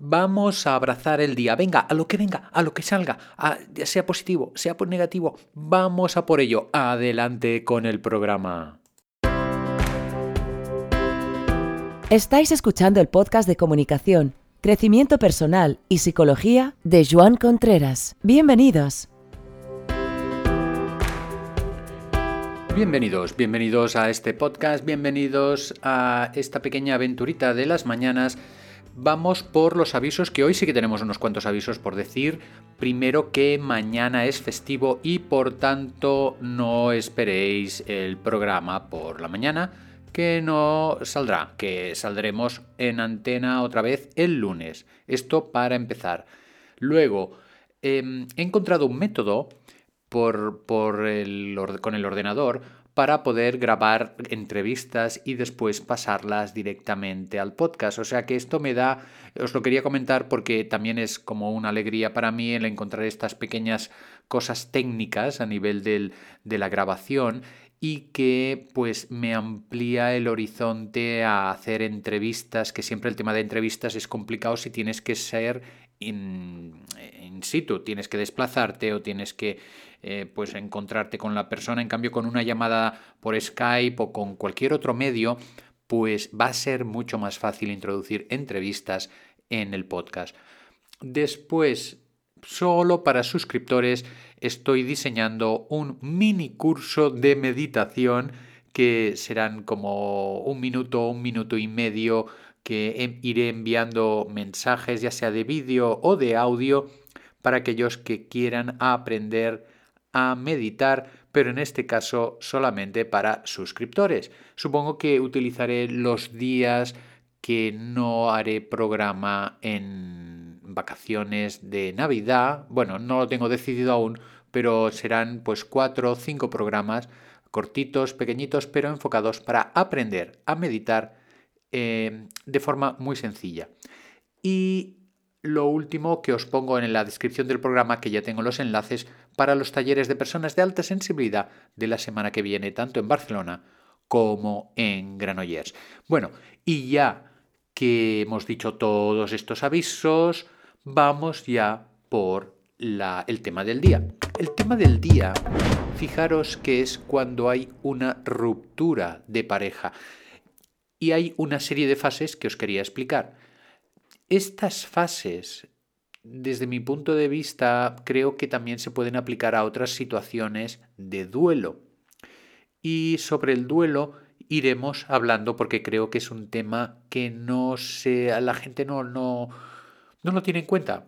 Vamos a abrazar el día. Venga, a lo que venga, a lo que salga, sea positivo, sea negativo. Vamos a por ello. Adelante con el programa. Estáis escuchando el podcast de comunicación, crecimiento personal y psicología de Joan Contreras. Bienvenidos. Bienvenidos, bienvenidos a este podcast, bienvenidos a esta pequeña aventurita de las mañanas Vamos por los avisos, que hoy sí que tenemos unos cuantos avisos por decir. Primero que mañana es festivo y por tanto no esperéis el programa por la mañana, que no saldrá, que saldremos en antena otra vez el lunes. Esto para empezar. Luego, em, he encontrado un método por, por con el ordenador para poder grabar entrevistas y después pasarlas directamente al podcast. O sea que esto me da, os lo quería comentar porque también es como una alegría para mí el encontrar estas pequeñas cosas técnicas a nivel del, de la grabación y que pues me amplía el horizonte a hacer entrevistas, que siempre el tema de entrevistas es complicado si tienes que ser in, situ, tienes que desplazarte o tienes que eh, pues encontrarte con la persona. En cambio, con una llamada por Skype o con cualquier otro medio, pues va a ser mucho más fácil introducir entrevistas en el podcast. Después, solo para suscriptores, estoy diseñando un mini curso de meditación que serán como un minuto, un minuto y medio que iré enviando mensajes ya sea de vídeo o de audio para aquellos que quieran aprender a meditar, pero en este caso solamente para suscriptores. Supongo que utilizaré los días que no haré programa en vacaciones de Navidad. Bueno, no lo tengo decidido aún, pero serán pues cuatro o cinco programas cortitos, pequeñitos, pero enfocados para aprender a meditar eh, de forma muy sencilla. Y lo último que os pongo en la descripción del programa, que ya tengo los enlaces para los talleres de personas de alta sensibilidad de la semana que viene, tanto en Barcelona como en Granollers. Bueno, y ya que hemos dicho todos estos avisos, vamos ya por el tema del día. El tema del día, fijaros que es cuando hay una ruptura de pareja. Y hay una serie de fases que os quería explicar. Estas fases, desde mi punto de vista, creo que también se pueden aplicar a otras situaciones de duelo. Y sobre el duelo iremos hablando porque creo que es un tema que no se, la gente no, no, no lo tiene en cuenta.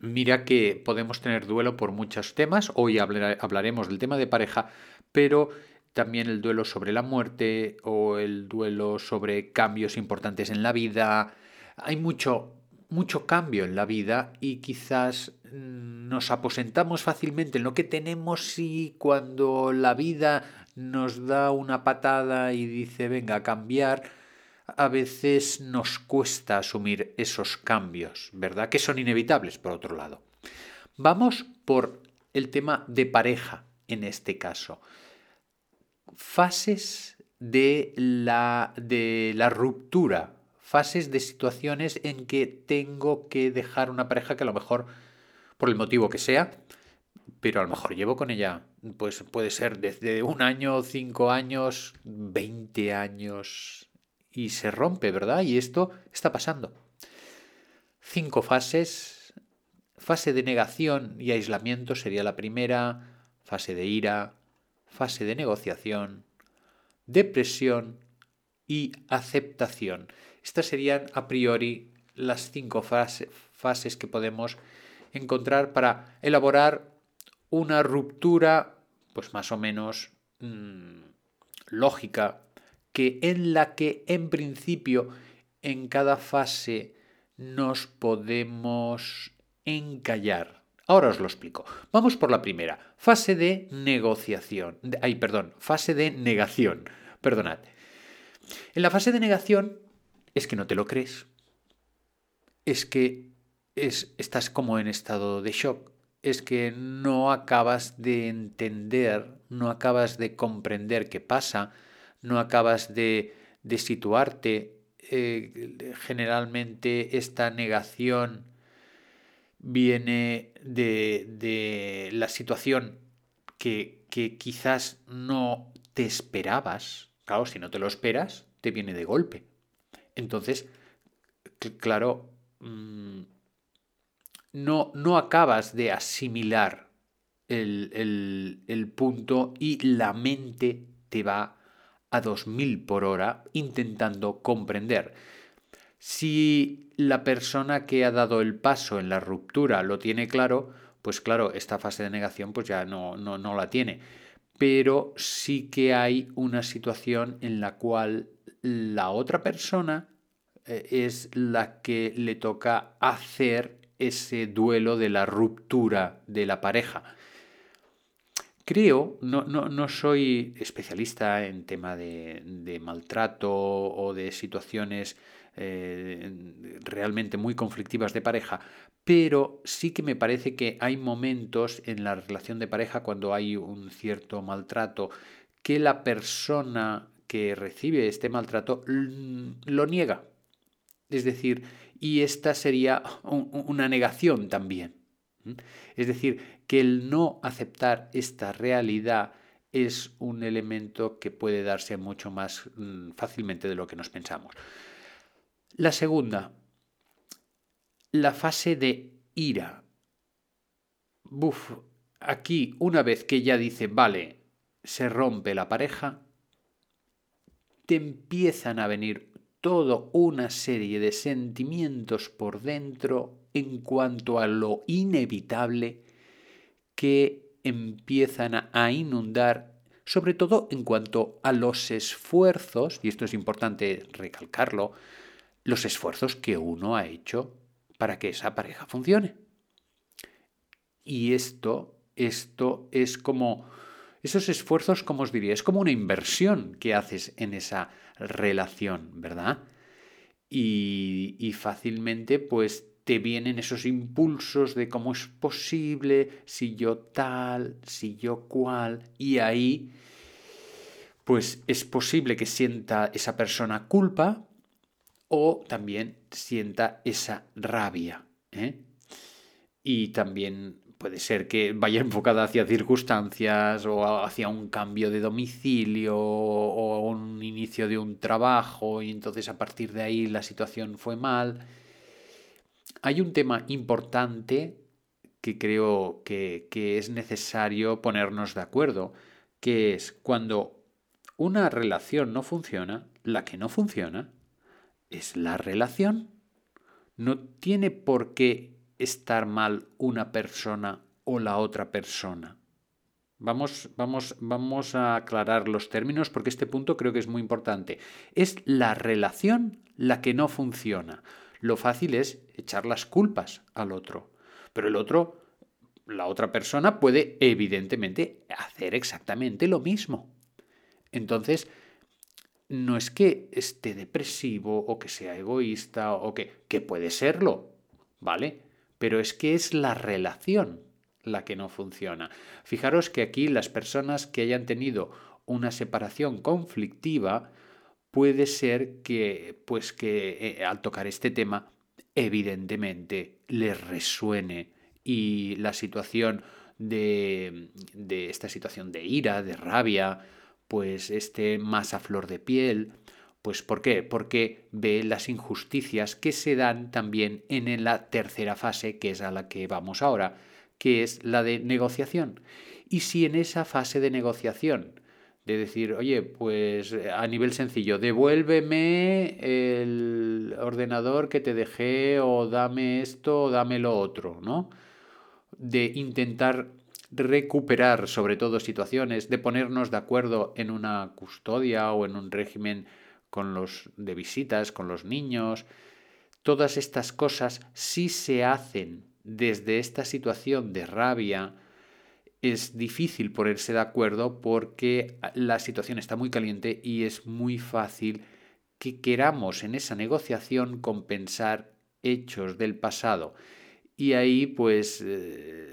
Mira que podemos tener duelo por muchos temas, hoy hablaremos del tema de pareja, pero también el duelo sobre la muerte o el duelo sobre cambios importantes en la vida, hay mucho, mucho cambio en la vida y quizás mm, nos aposentamos fácilmente en lo que tenemos y cuando la vida nos da una patada y dice venga a cambiar, a veces nos cuesta asumir esos cambios, ¿verdad? Que son inevitables, por otro lado. Vamos por el tema de pareja en este caso. Fases de la, de la ruptura fases de situaciones en que tengo que dejar una pareja que a lo mejor, por el motivo que sea, pero a lo mejor llevo con ella, pues puede ser desde un año, cinco años, veinte años, y se rompe, ¿verdad? Y esto está pasando. Cinco fases. Fase de negación y aislamiento sería la primera, fase de ira, fase de negociación, depresión y aceptación. Estas serían a priori las cinco fases que podemos encontrar para elaborar una ruptura, pues más o menos mm, lógica, que en la que en principio en cada fase nos podemos encallar. Ahora os lo explico. Vamos por la primera, fase de negociación. Ay, perdón, fase de negación. Perdonad. En la fase de negación es que no te lo crees. Es que es, estás como en estado de shock. Es que no acabas de entender, no acabas de comprender qué pasa, no acabas de, de situarte. eh, generalmente esta negación viene de, la situación que, que, quizás no te esperabas. Claro, si no te lo esperas, te viene de golpe. Entonces, claro, mm, no, no acabas de asimilar el, el, punto y la mente te va a 2000 por hora intentando comprender. Si la persona que ha dado el paso en la ruptura lo tiene claro, pues claro, esta fase de negación pues ya no, no, no la tiene. Pero sí que hay una situación en la cual la otra persona eh, es la que le toca hacer ese duelo de la ruptura de la pareja. Creo, no, no, soy especialista en tema de, maltrato o de situaciones eh, realmente muy conflictivas de pareja, pero sí que me parece que hay momentos en la relación de pareja cuando hay un cierto maltrato que la persona que recibe este maltrato lo niega. Es decir, y esta sería una negación también. Es decir, que el no aceptar esta realidad es un elemento que puede darse mucho más mm, fácilmente de lo que nos pensamos. La segunda, la fase de ira. Buf, aquí una vez que ya dice, vale, se rompe la pareja, te empiezan a venir toda una serie de sentimientos por dentro en cuanto a lo inevitable que empiezan a inundar, sobre todo en cuanto a los esfuerzos, y esto es importante recalcarlo, los esfuerzos que uno ha hecho para que esa pareja funcione. Y esto, esto es como, esos esfuerzos, como os diría, es como una inversión que haces en esa relación, ¿verdad? Y, y fácilmente, pues te vienen esos impulsos de cómo es posible, si yo tal, si yo cual, y ahí pues es posible que sienta esa persona culpa o también sienta esa rabia. ¿eh? Y también puede ser que vaya enfocada hacia circunstancias o hacia un cambio de domicilio o un inicio de un trabajo y entonces a partir de ahí la situación fue mal hay un tema importante que creo que, es necesario ponernos de acuerdo, que es cuando una relación no funciona, la que no funciona es la relación. No tiene por qué estar mal una persona o la otra persona. Vamos, vamos, vamos a aclarar los términos porque este punto creo que es muy importante. Es la relación la que no funciona. Lo fácil es echar las culpas al otro. Pero el otro, la otra persona puede evidentemente hacer exactamente lo mismo. Entonces, no es que esté depresivo o que sea egoísta o que, que puede serlo, ¿vale? Pero es que es la relación la que no funciona. Fijaros que aquí las personas que hayan tenido una separación conflictiva, puede ser que, pues que eh, al tocar este tema, evidentemente les resuene y la situación de, de esta situación de ira, de rabia, pues esté más a flor de piel. Pues ¿por qué? Porque ve las injusticias que se dan también en la tercera fase, que es a la que vamos ahora, que es la de negociación. Y si en esa fase de negociación de decir, oye, pues a nivel sencillo, devuélveme el ordenador que te dejé o dame esto o dame lo otro, ¿no? De intentar recuperar sobre todo situaciones, de ponernos de acuerdo en una custodia o en un régimen con los de visitas, con los niños. Todas estas cosas sí se hacen desde esta situación de rabia, es difícil ponerse de acuerdo porque la situación está muy caliente y es muy fácil que queramos en esa negociación compensar hechos del pasado. Y ahí pues eh,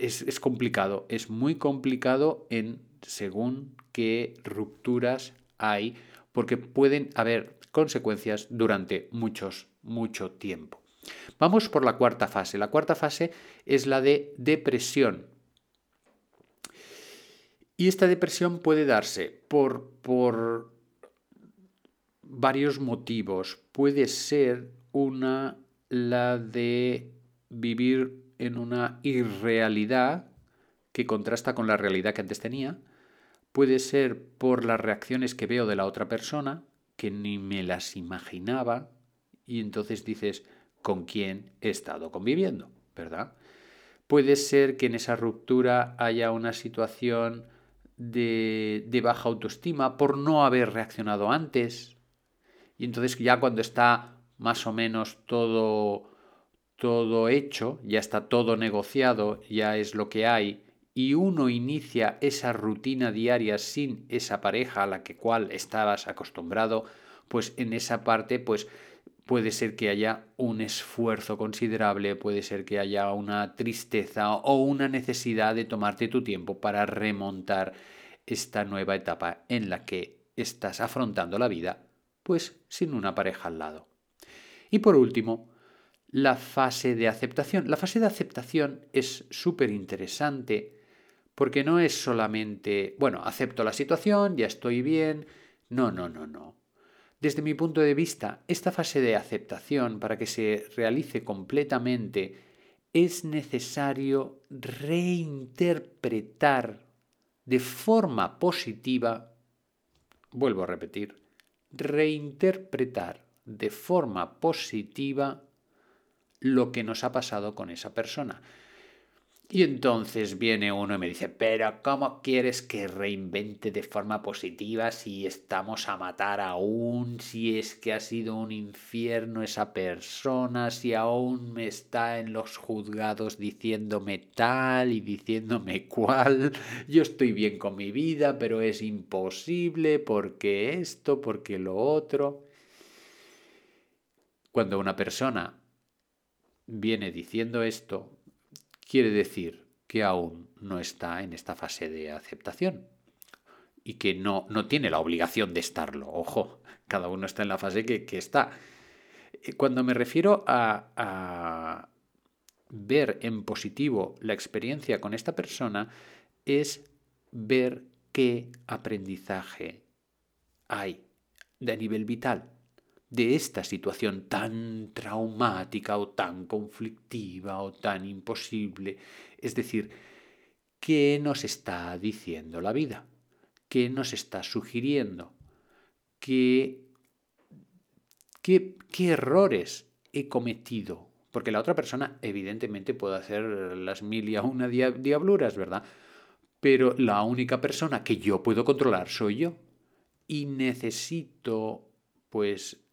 es, complicado, es muy complicado en según qué rupturas hay, porque pueden haber consecuencias durante muchos, mucho tiempo. Vamos por la cuarta fase. La cuarta fase es la de depresión. Y esta depresión puede darse por, por varios motivos. Puede ser una, la de vivir en una irrealidad que contrasta con la realidad que antes tenía. Puede ser por las reacciones que veo de la otra persona, que ni me las imaginaba, y entonces dices, ¿con quién he estado conviviendo? ¿Verdad? Puede ser que en esa ruptura haya una situación de, de baja autoestima por no haber reaccionado antes, y entonces ya cuando está más o menos todo, todo hecho, ya está todo negociado, ya es lo que hay, y uno inicia esa rutina diaria sin esa pareja a la que cual estabas acostumbrado, pues en esa parte pues puede ser que haya un esfuerzo considerable, puede ser que haya una tristeza o una necesidad de tomarte tu tiempo para remontar esta nueva etapa en la que estás afrontando la vida pues sin una pareja al lado. Y por último, la fase de aceptación. La fase de aceptación es súper interesante porque no es solamente, bueno, acepto la situación, ya estoy bien. No, no, no, no. Desde mi punto de vista, esta fase de aceptación, para que se realice completamente, es necesario reinterpretar de forma positiva, vuelvo a repetir, reinterpretar de forma positiva lo que nos ha pasado con esa persona. Y entonces viene uno y me dice, pero ¿cómo quieres que reinvente de forma positiva si estamos a matar aún, si es que ha sido un infierno esa persona, si aún me está en los juzgados diciéndome tal y diciéndome cual? Yo estoy bien con mi vida, pero es imposible porque esto, porque lo otro. Cuando una persona viene diciendo esto, quiere decir que aún no está en esta fase de aceptación y que no, no tiene la obligación de estarlo. Ojo, cada uno está en la fase que, está. Eh, cuando me refiero a, a ver en positivo la experiencia con esta persona, es ver qué aprendizaje hay de nivel vital de esta situación tan traumática o tan conflictiva o tan imposible. Es decir, ¿qué nos está diciendo la vida? ¿Qué nos está sugiriendo? ¿Qué, qué, qué errores he cometido? Porque la otra persona evidentemente puede hacer las mil y una diabluras, ¿verdad? Pero la única persona que yo puedo controlar soy yo. Y necesito, pues,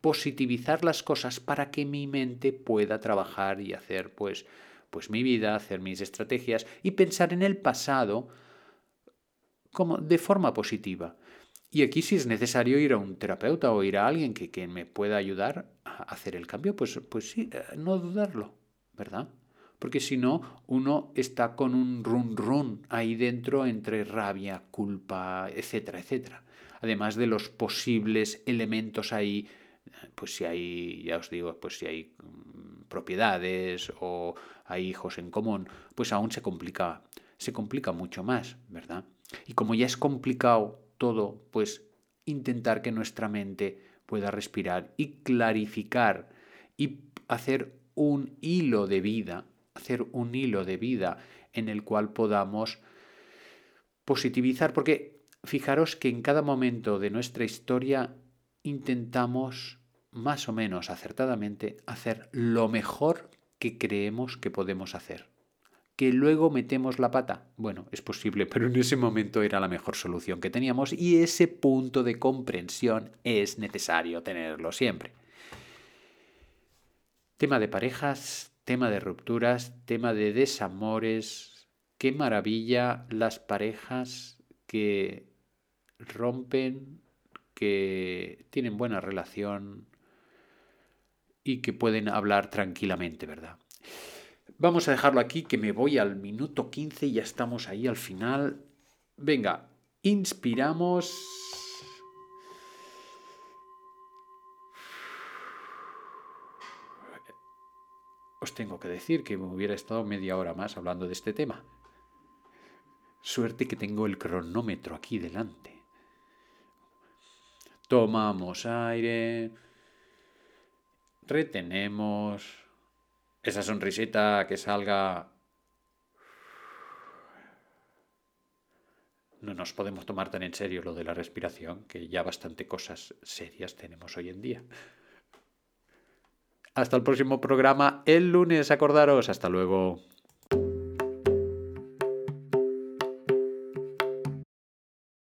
positivizar las cosas para que mi mente pueda trabajar y hacer pues, pues mi vida, hacer mis estrategias y pensar en el pasado como de forma positiva. Y aquí si es necesario ir a un terapeuta o ir a alguien que, que me pueda ayudar a hacer el cambio, pues, pues sí, eh, no dudarlo, ¿verdad? Porque si no, uno está con un run run ahí dentro entre rabia, culpa, etcétera, etcétera además de los posibles elementos ahí, pues si hay, ya os digo, pues si hay mm, propiedades o hay hijos en común, pues aún se complica, se complica mucho más, ¿verdad? Y como ya es complicado todo, pues intentar que nuestra mente pueda respirar y clarificar y hacer un hilo de vida, hacer un hilo de vida en el cual podamos positivizar, porque Fijaros que en cada momento de nuestra historia intentamos, más o menos acertadamente, hacer lo mejor que creemos que podemos hacer. Que luego metemos la pata. Bueno, es posible, pero en ese momento era la mejor solución que teníamos y ese punto de comprensión es necesario tenerlo siempre. Tema de parejas, tema de rupturas, tema de desamores. Qué maravilla las parejas que rompen, que tienen buena relación y que pueden hablar tranquilamente, ¿verdad? Vamos a dejarlo aquí, que me voy al minuto 15 y ya estamos ahí al final. Venga, inspiramos. Os tengo que decir que me hubiera estado media hora más hablando de este tema. Suerte que tengo el cronómetro aquí delante. Tomamos aire. Retenemos. Esa sonrisita que salga. No nos podemos tomar tan en serio lo de la respiración, que ya bastante cosas serias tenemos hoy en día. Hasta el próximo programa el lunes, acordaros. Hasta luego.